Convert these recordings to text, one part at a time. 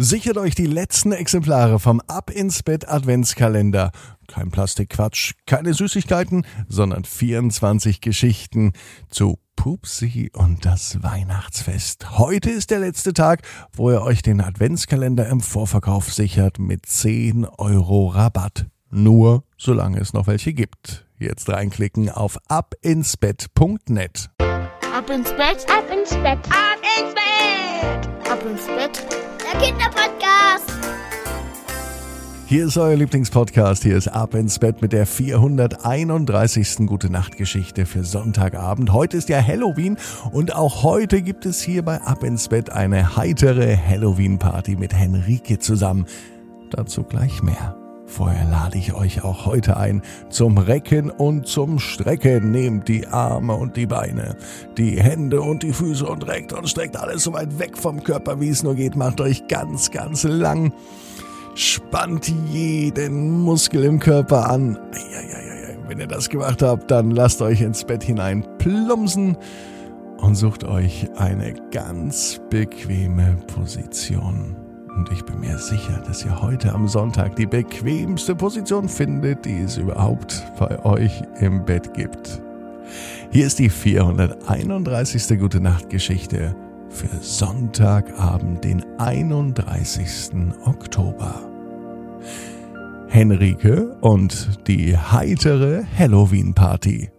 Sichert euch die letzten Exemplare vom Ab ins Bett Adventskalender. Kein Plastikquatsch, keine Süßigkeiten, sondern 24 Geschichten zu Pupsi und das Weihnachtsfest. Heute ist der letzte Tag, wo ihr euch den Adventskalender im Vorverkauf sichert mit 10 Euro Rabatt. Nur solange es noch welche gibt. Jetzt reinklicken auf abinsbett.net. Ab ins Bett, ab ins Bett, ab ins Bett, ab ins Bett. Der Kinderpodcast. Hier ist euer Lieblingspodcast. Hier ist Ab ins Bett mit der 431. Gute Nacht Geschichte für Sonntagabend. Heute ist ja Halloween und auch heute gibt es hier bei Ab ins Bett eine heitere Halloween Party mit Henrike zusammen. Dazu gleich mehr. Vorher lade ich euch auch heute ein zum Recken und zum Strecken. Nehmt die Arme und die Beine, die Hände und die Füße und reckt und streckt alles so weit weg vom Körper, wie es nur geht. Macht euch ganz, ganz lang. Spannt jeden Muskel im Körper an. Wenn ihr das gemacht habt, dann lasst euch ins Bett hinein plumpsen und sucht euch eine ganz bequeme Position. Und ich bin mir sicher, dass ihr heute am Sonntag die bequemste Position findet, die es überhaupt bei euch im Bett gibt. Hier ist die 431. Gute Nacht Geschichte für Sonntagabend, den 31. Oktober. Henrike und die heitere Halloween Party.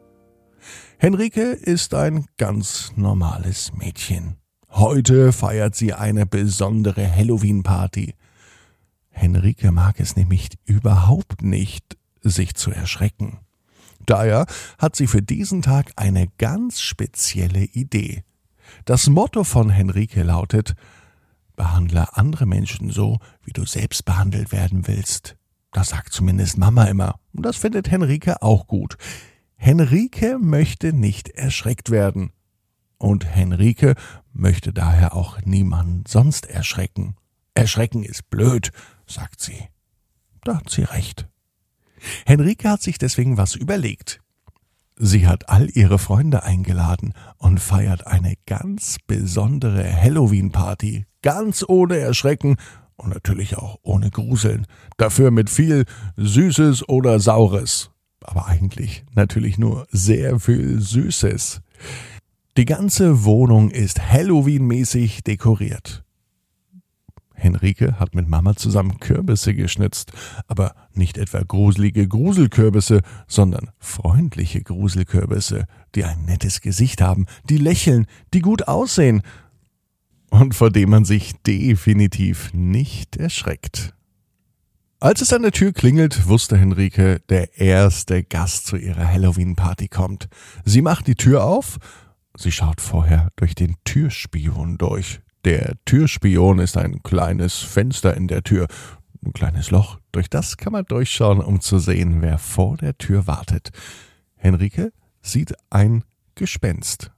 Henrike ist ein ganz normales Mädchen. Heute feiert sie eine besondere Halloween-Party. Henrike mag es nämlich überhaupt nicht, sich zu erschrecken. Daher hat sie für diesen Tag eine ganz spezielle Idee. Das Motto von Henrike lautet Behandle andere Menschen so, wie du selbst behandelt werden willst. Das sagt zumindest Mama immer. Und das findet Henrike auch gut. Henrike möchte nicht erschreckt werden und Henrike möchte daher auch niemanden sonst erschrecken. Erschrecken ist blöd, sagt sie. Da hat sie recht. Henrike hat sich deswegen was überlegt. Sie hat all ihre Freunde eingeladen und feiert eine ganz besondere Halloween-Party, ganz ohne Erschrecken und natürlich auch ohne Gruseln, dafür mit viel Süßes oder Saures, aber eigentlich natürlich nur sehr viel Süßes. Die ganze Wohnung ist Halloween-mäßig dekoriert. Henrike hat mit Mama zusammen Kürbisse geschnitzt, aber nicht etwa gruselige Gruselkürbisse, sondern freundliche Gruselkürbisse, die ein nettes Gesicht haben, die lächeln, die gut aussehen und vor dem man sich definitiv nicht erschreckt. Als es an der Tür klingelt, wusste Henrike, der erste Gast zu ihrer Halloween-Party kommt. Sie macht die Tür auf Sie schaut vorher durch den Türspion durch. Der Türspion ist ein kleines Fenster in der Tür, ein kleines Loch. Durch das kann man durchschauen, um zu sehen, wer vor der Tür wartet. Henrike sieht ein Gespenst.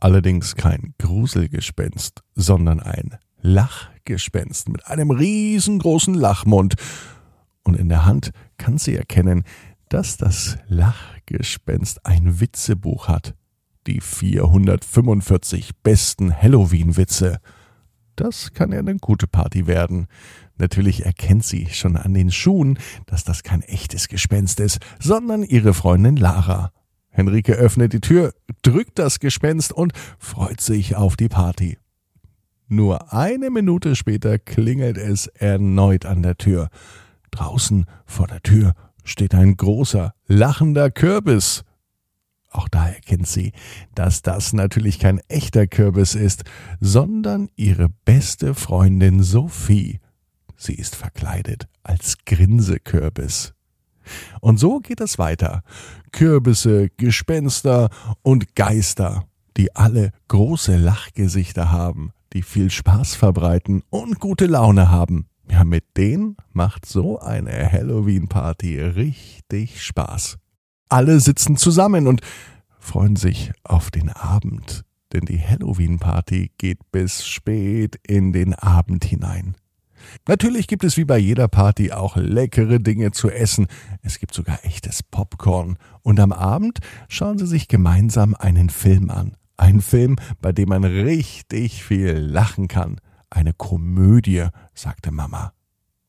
Allerdings kein Gruselgespenst, sondern ein Lachgespenst mit einem riesengroßen Lachmund. Und in der Hand kann sie erkennen, dass das Lachgespenst ein Witzebuch hat die 445 besten Halloween-Witze. Das kann ja eine gute Party werden. Natürlich erkennt sie schon an den Schuhen, dass das kein echtes Gespenst ist, sondern ihre Freundin Lara. Henrike öffnet die Tür, drückt das Gespenst und freut sich auf die Party. Nur eine Minute später klingelt es erneut an der Tür. Draußen vor der Tür steht ein großer, lachender Kürbis. Auch da erkennt sie, dass das natürlich kein echter Kürbis ist, sondern ihre beste Freundin Sophie. Sie ist verkleidet als Grinsekürbis. Und so geht es weiter. Kürbisse, Gespenster und Geister, die alle große Lachgesichter haben, die viel Spaß verbreiten und gute Laune haben. Ja, mit denen macht so eine Halloween-Party richtig Spaß. Alle sitzen zusammen und freuen sich auf den Abend, denn die Halloween-Party geht bis spät in den Abend hinein. Natürlich gibt es wie bei jeder Party auch leckere Dinge zu essen. Es gibt sogar echtes Popcorn. Und am Abend schauen sie sich gemeinsam einen Film an. Ein Film, bei dem man richtig viel lachen kann. eine Komödie, sagte Mama.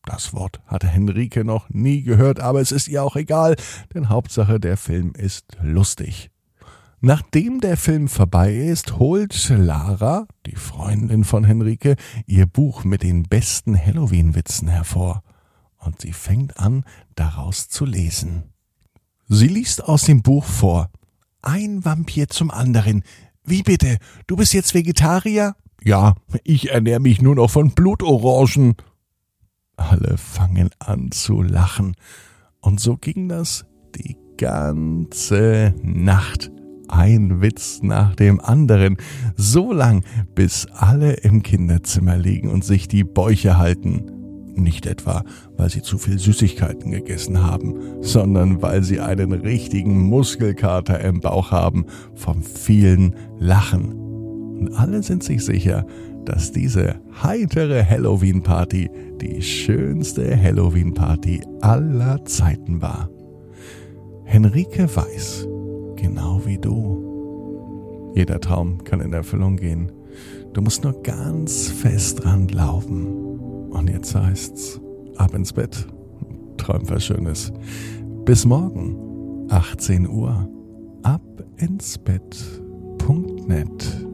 Das Wort hatte Henrike noch nie gehört, aber es ist ihr auch egal, denn Hauptsache der Film ist lustig. Nachdem der Film vorbei ist, holt Lara, die Freundin von Henrike, ihr Buch mit den besten Halloween-Witzen hervor. Und sie fängt an, daraus zu lesen. Sie liest aus dem Buch vor. Ein Vampir zum anderen. Wie bitte? Du bist jetzt Vegetarier? Ja, ich ernähre mich nur noch von Blutorangen. Alle fangen an zu lachen. Und so ging das die ganze Nacht. Ein Witz nach dem anderen, so lang, bis alle im Kinderzimmer liegen und sich die Bäuche halten. Nicht etwa, weil sie zu viel Süßigkeiten gegessen haben, sondern weil sie einen richtigen Muskelkater im Bauch haben vom vielen Lachen. Und alle sind sich sicher, dass diese heitere Halloween-Party die schönste Halloween-Party aller Zeiten war. Henrike weiß, genau wie du. Jeder Traum kann in Erfüllung gehen. Du musst nur ganz fest dran glauben. Und jetzt heißt's, ab ins Bett. Träum was Schönes. Bis morgen, 18 Uhr. Ab ins Bett.net.